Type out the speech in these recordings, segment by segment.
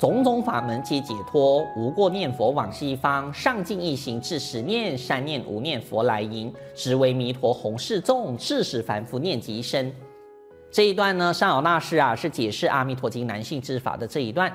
种种法门皆解脱，无过念佛往西方，上尽一行至十念，三念五念佛来迎，实为弥陀弘誓众，致使凡夫念极深。这一段呢，善导大师啊是解释《阿弥陀经》男性之法的这一段，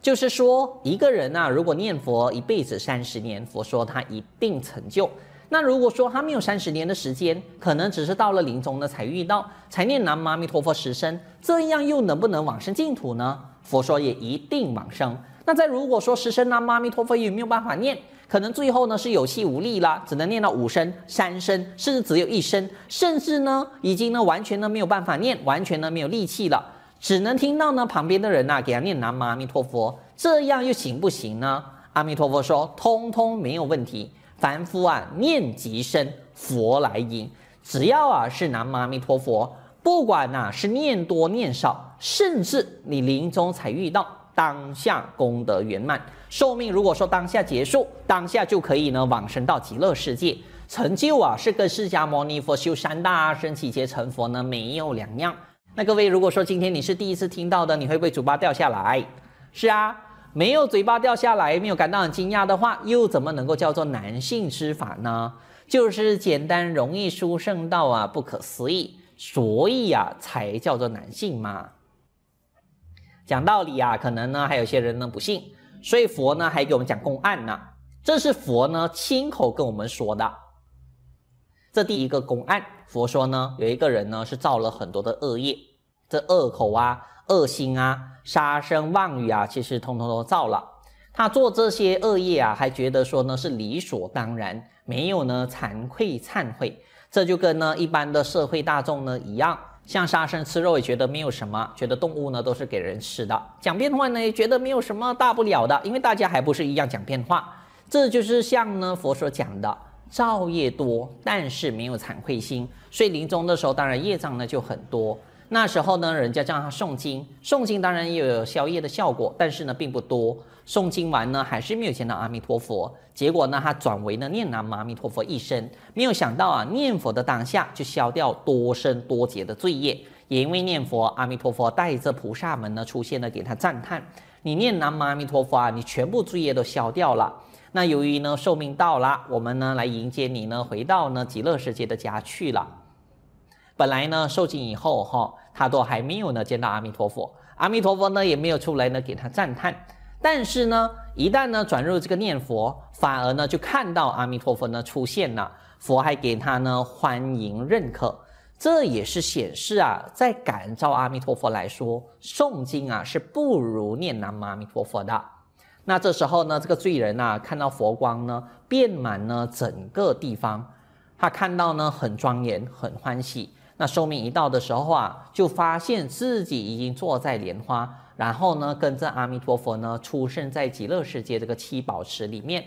就是说一个人啊，如果念佛一辈子三十年，佛说他一定成就。那如果说他没有三十年的时间，可能只是到了临终呢才遇到，才念南无阿弥陀佛十声，这样又能不能往生净土呢？佛说也一定往生。那再如果说十声南无阿弥陀佛也没有办法念，可能最后呢是有气无力了，只能念到五声、三声，甚至只有一声，甚至呢已经呢完全呢没有办法念，完全呢没有力气了，只能听到呢旁边的人呐、啊、给他念南无阿弥陀佛，这样又行不行呢？阿弥陀佛说，通通没有问题。凡夫啊，念极生，佛来迎。只要啊是南无阿弥陀佛，不管呐、啊、是念多念少，甚至你临终才遇到，当下功德圆满，寿命如果说当下结束，当下就可以呢往生到极乐世界，成就啊是跟释迦牟尼佛修三大阿僧只劫成佛呢没有两样。那各位如果说今天你是第一次听到的，你会不会嘴巴掉下来？是啊。没有嘴巴掉下来，没有感到很惊讶的话，又怎么能够叫做男性之法呢？就是简单容易殊胜到啊不可思议，所以呀、啊、才叫做男性嘛。讲道理啊，可能呢还有些人呢不信，所以佛呢还给我们讲公案呢。这是佛呢亲口跟我们说的。这第一个公案，佛说呢有一个人呢是造了很多的恶业，这恶口啊。恶心啊，杀生妄语啊，其实通通都造了。他做这些恶业啊，还觉得说呢是理所当然，没有呢惭愧忏悔。这就跟呢一般的社会大众呢一样，像杀生吃肉也觉得没有什么，觉得动物呢都是给人吃的。讲变话呢也觉得没有什么大不了的，因为大家还不是一样讲变话。这就是像呢佛所讲的，造业多，但是没有惭愧心，所以临终的时候当然业障呢就很多。那时候呢，人家叫他诵经，诵经当然也有消业的效果，但是呢，并不多。诵经完呢，还是没有见到阿弥陀佛。结果呢，他转为呢念南无阿弥陀佛一声，没有想到啊，念佛的当下就消掉多生多劫的罪业。也因为念佛，阿弥陀佛带着菩萨们呢出现了，给他赞叹：你念南无阿弥陀佛啊，你全部罪业都消掉了。那由于呢寿命到了，我们呢来迎接你呢回到呢极乐世界的家去了。本来呢，受尽以后哈，他都还没有呢见到阿弥陀佛，阿弥陀佛呢也没有出来呢给他赞叹。但是呢，一旦呢转入这个念佛，反而呢就看到阿弥陀佛呢出现了，佛还给他呢欢迎认可。这也是显示啊，在感召阿弥陀佛来说，诵经啊是不如念南无阿弥陀佛的。那这时候呢，这个罪人啊看到佛光呢遍满呢整个地方，他看到呢很庄严，很欢喜。那寿命一到的时候啊，就发现自己已经坐在莲花，然后呢，跟着阿弥陀佛呢，出生在极乐世界这个七宝池里面。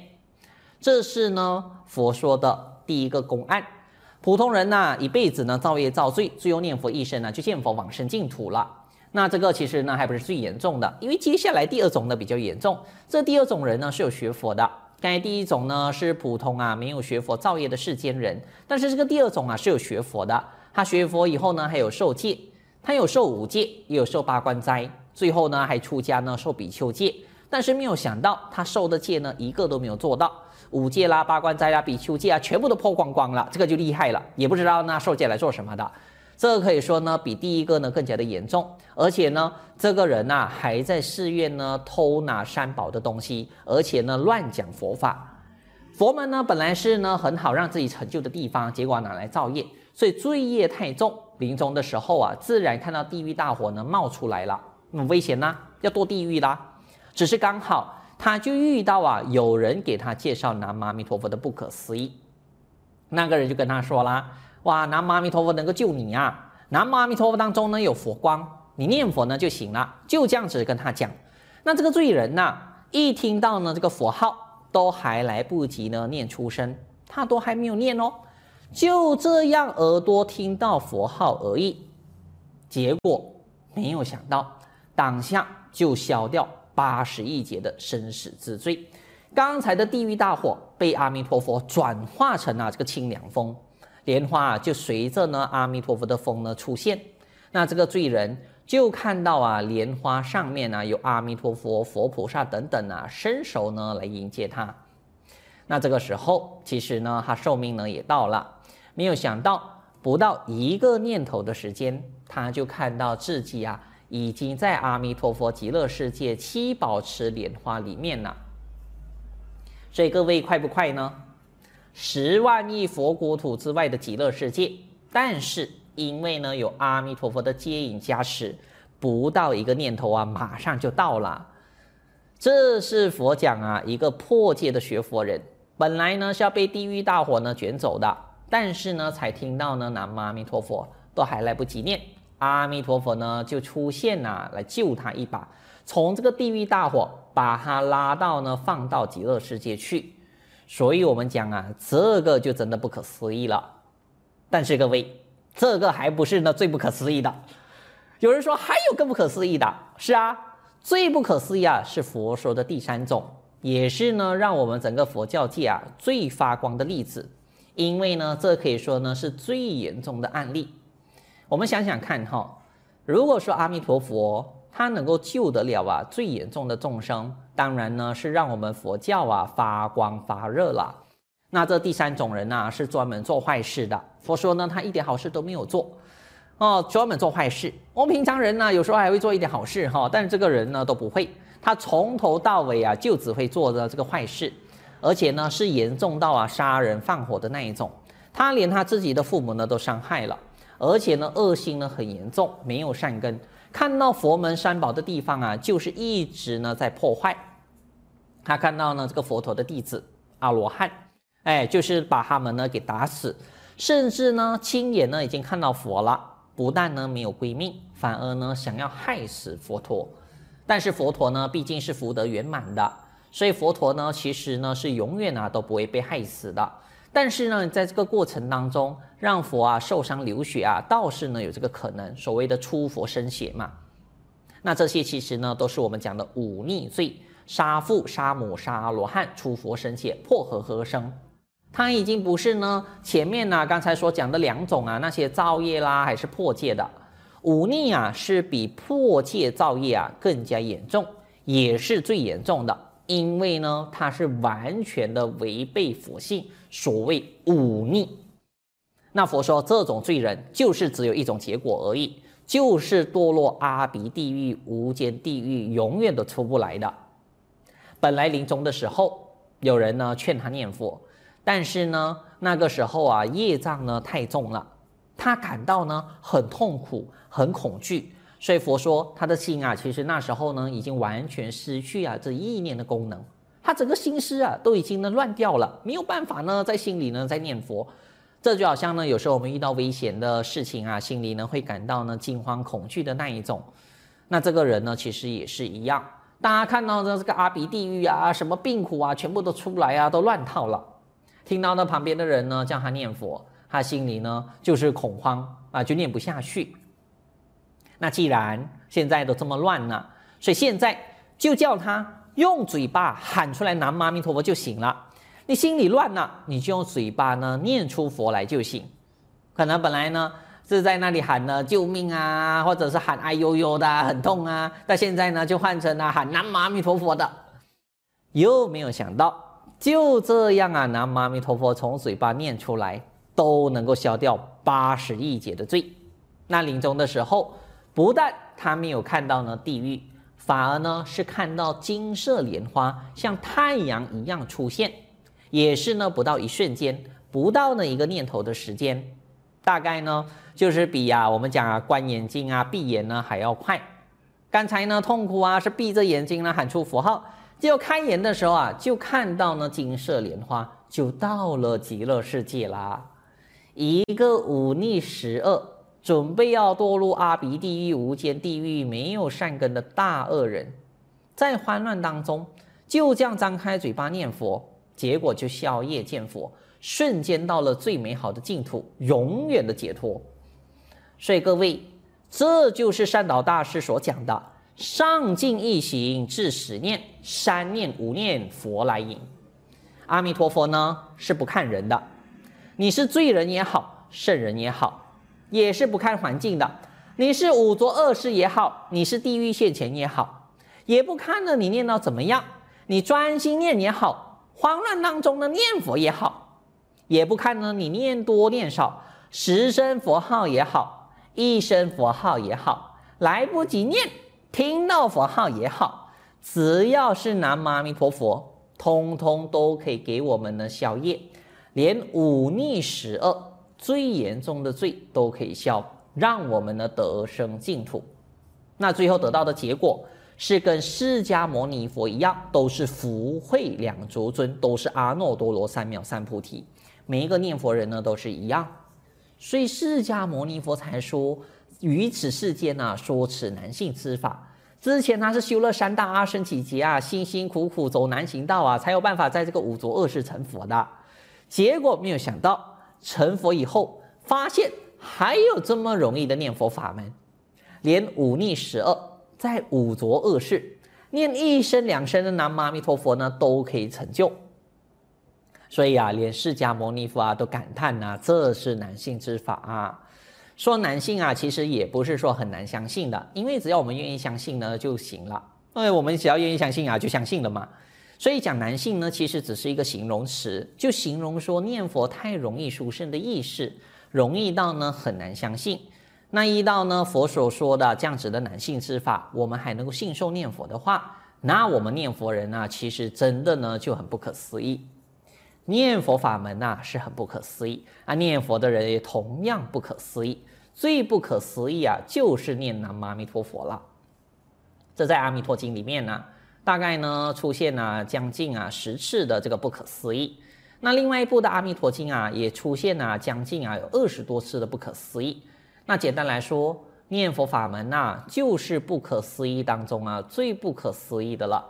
这是呢佛说的第一个公案。普通人呐，一辈子呢造业造罪，最后念佛一生呢，就见佛往生净土了。那这个其实呢还不是最严重的，因为接下来第二种呢比较严重。这第二种人呢是有学佛的，刚才第一种呢是普通啊没有学佛造业的世间人，但是这个第二种啊是有学佛的。他学佛以后呢，还有受戒，他有受五戒，也有受八关斋，最后呢还出家呢受比丘戒。但是没有想到，他受的戒呢一个都没有做到，五戒啦、八关斋啦、比丘戒啊，全部都破光光了，这个就厉害了，也不知道那受戒来做什么的。这可以说呢比第一个呢更加的严重，而且呢这个人呐、还在寺院呢偷拿三宝的东西，而且呢乱讲佛法。佛门呢本来是呢很好让自己成就的地方，结果拿来造业。所以罪业太重，临终的时候啊，自然看到地狱大火呢冒出来了，那么危险呢，要堕地狱啦。只是刚好他就遇到啊，有人给他介绍南无阿弥陀佛的不可思议，那个人就跟他说啦：哇，南无阿弥陀佛能够救你啊！南无阿弥陀佛当中呢有佛光，你念佛呢就行了。就这样子跟他讲。那这个罪人呐，一听到呢这个佛号，都还来不及呢念出声，他都还没有念哦。就这样，耳朵听到佛号而已，结果没有想到，当下就消掉八十亿劫的生死之罪。刚才的地狱大火被阿弥陀佛转化成了这个清凉风，莲花就随着呢阿弥陀佛的风呢出现。那这个罪人就看到啊，莲花上面呢有阿弥陀佛、佛菩萨等等啊，伸手呢来迎接他。那这个时候，其实呢，他寿命呢也到了，没有想到不到一个念头的时间，他就看到自己啊，已经在阿弥陀佛极乐世界七宝池莲花里面了。所以各位快不快呢？十万亿佛国土之外的极乐世界，但是因为呢有阿弥陀佛的接引加持，不到一个念头啊，马上就到了。这是佛讲啊，一个破戒的学佛人，本来呢是要被地狱大火呢卷走的，但是呢才听到呢南无阿弥陀佛，都还来不及念，阿弥陀佛呢就出现了，来救他一把，从这个地狱大火把他拉到呢放到极乐世界去。所以我们讲啊，这个就真的不可思议了。但是各位，这个还不是呢最不可思议的。有人说还有更不可思议的，是啊，最不可思议啊是佛说的第三种，也是呢让我们整个佛教界啊最发光的例子。因为呢，这可以说呢是最严重的案例。我们想想看哈，如果说阿弥陀佛他能够救得了啊最严重的众生。当然呢，是让我们佛教啊发光发热了。那这第三种人呢、是专门做坏事的。佛说呢，他一点好事都没有做，哦，专门做坏事。我们平常人呢，有时候还会做一点好事哈，但是这个人呢都不会，他从头到尾啊就只会做的这个坏事，而且呢是严重到啊杀人放火的那一种。他连他自己的父母呢都伤害了，而且呢恶行呢很严重，没有善根。看到佛门三宝的地方啊，就是一直呢在破坏。他看到呢，这个佛陀的弟子阿罗汉，哎，就是把他们呢给打死，甚至呢亲眼呢已经看到佛了，不但呢没有归命，反而呢想要害死佛陀。但是佛陀呢毕竟是福德圆满的，所以佛陀呢其实呢是永远啊都不会被害死的。但是呢在这个过程当中，让佛啊受伤流血啊，倒是呢有这个可能，所谓的出佛身血嘛。那这些其实呢都是我们讲的忤逆罪。杀父、杀母、杀罗汉、出佛身血、破和合生，他已经不是呢前面呢、刚才所讲的两种啊那些造业啦，还是破戒的忤逆啊，是比破戒造业啊更加严重，也是最严重的，因为呢他是完全的违背佛性，所谓忤逆。那佛说这种罪人就是只有一种结果而已，就是堕落阿鼻地狱、无间地狱，永远都出不来的。本来临终的时候，有人呢劝他念佛，但是呢那个时候啊业障呢太重了，他感到呢很痛苦、很恐惧，所以佛说他的心啊其实那时候呢已经完全失去啊这意念的功能，他整个心思啊都已经呢乱掉了，没有办法呢在心里呢在念佛，这就好像呢有时候我们遇到危险的事情啊，心里呢会感到呢惊慌恐惧的那一种，那这个人呢其实也是一样。大家看到的这个阿鼻地狱啊，什么病苦啊，全部都出来啊，都乱套了。听到呢旁边的人呢叫他念佛，他心里呢就是恐慌啊，就念不下去。那既然现在都这么乱了，所以现在就叫他用嘴巴喊出来南无阿弥陀佛就行了。你心里乱了，你就用嘴巴呢念出佛来就行。可能本来呢。是在那里喊呢救命啊，或者是喊哎呦呦的很痛啊，但现在呢就换成了喊南无阿弥陀佛的，又没有想到就这样啊，南无阿弥陀佛从嘴巴念出来都能够消掉八十亿劫的罪。那临终的时候，不但他没有看到呢地狱，反而呢是看到金色莲花像太阳一样出现，也是呢不到一瞬间，不到呢一个念头的时间。大概呢，就是比呀、我们讲啊，关眼睛啊，闭眼呢还要快。刚才呢，痛苦啊，是闭着眼睛呢喊出符号，就开眼的时候啊，就看到呢金色莲花，就到了极乐世界啦。一个忤逆十恶，准备要堕入阿鼻地狱、无间地狱，没有善根的大恶人，在慌乱当中，就这样张开嘴巴念佛，结果就消业见佛。瞬间到了最美好的净土，永远的解脱。所以各位，这就是善导大师所讲的“上尽一行至十念，三念五念佛来迎”。阿弥陀佛呢是不看人的，你是罪人也好，圣人也好，也是不看环境的。你是五浊恶世也好，你是地狱现前也好，也不看呢你念到怎么样，你专心念也好，慌乱当中的念佛也好，也不看呢你念多念少，十声佛号也好，一声佛号也好，来不及念，听到佛号也好，只要是南无阿弥陀佛，通通都可以给我们的消业，连五逆十恶最严重的罪都可以消。让我们呢得生净土，那最后得到的结果是跟释迦牟尼佛一样，都是福慧两足尊，都是阿耨多罗三藐三菩提。每一个念佛人呢都是一样，所以释迦牟尼佛才说于此世间呢、说此难信之法。之前他是修了三大阿僧只劫啊，辛辛苦苦走难行道啊，才有办法在这个五浊恶世成佛的。结果没有想到成佛以后发现。还有这么容易的念佛法门，连五逆十恶，在五浊恶世念一声两声的南无阿弥陀佛呢，都可以成就。所以啊，连释迦牟尼佛啊都感叹呐、这是难信之法啊。说难信啊，其实也不是说很难相信的，因为只要我们愿意相信呢就行了。因为我们只要愿意相信啊，就相信了嘛。所以讲男性呢，其实只是一个形容词，就形容说念佛太容易殊胜的意识。容易到呢很难相信，那一到呢佛所说的这样子的男性之法，我们还能够信受念佛的话，那我们念佛人呢，其实真的呢就很不可思议。念佛法门呐是很不可思议啊，念佛的人也同样不可思议。最不可思议啊，就是念南无阿弥陀佛了。这在《阿弥陀经》里面呢，大概呢出现了将近啊十次的这个不可思议。那另外一部的《阿弥陀经》啊，也出现了将近啊有二十多次的不可思议。那简单来说，念佛法门呐、就是不可思议当中啊最不可思议的了。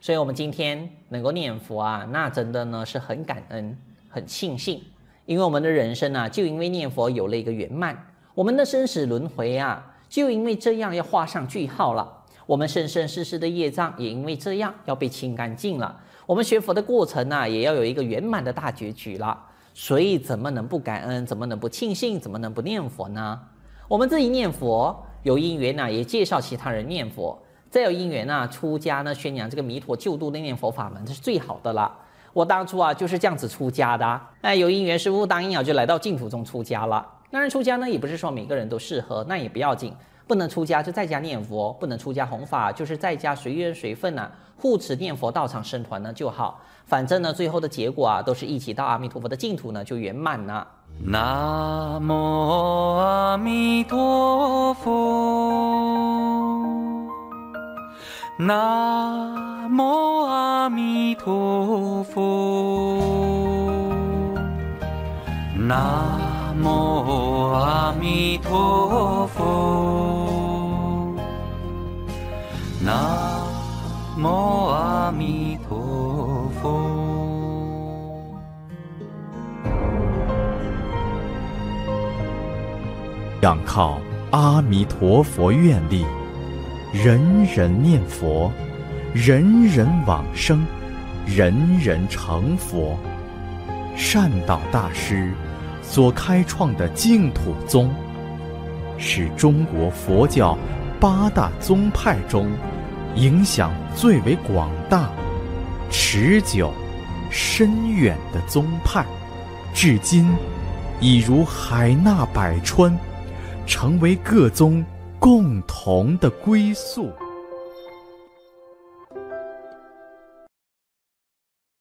所以，我们今天能够念佛啊，那真的呢是很感恩、很庆幸，因为我们的人生啊，就因为念佛有了一个圆满，我们的生死轮回啊，就因为这样要画上句号了。我们生生世世的业障也因为这样要被清干净了。我们学佛的过程呢、也要有一个圆满的大结局了，所以怎么能不感恩？怎么能不庆幸？怎么能不念佛呢？我们自己念佛有因缘呢、也介绍其他人念佛。再有因缘呢、出家呢，宣扬这个弥陀救度的念佛法门，这是最好的了。我当初啊就是这样子出家的。哎，有因缘，师父答应啊，就来到净土中出家了。当然，出家呢也不是说每个人都适合，那也不要紧。不能出家就在家念佛，不能出家弘法，就是在家随缘随分呐、护持念佛道场僧团呢就好。反正呢，最后的结果啊，都是一起到阿弥陀佛的净土呢，就圆满了。南无阿弥陀佛，南无阿弥陀佛，南无阿弥陀佛。阿弥陀佛。仰靠阿弥陀佛愿力，人人念佛，人人往生，人人成佛。善导大师所开创的净土宗，是中国佛教八大宗派中，影响最为广大、持久、深远的宗派，至今已如海纳百川，成为各宗共同的归宿。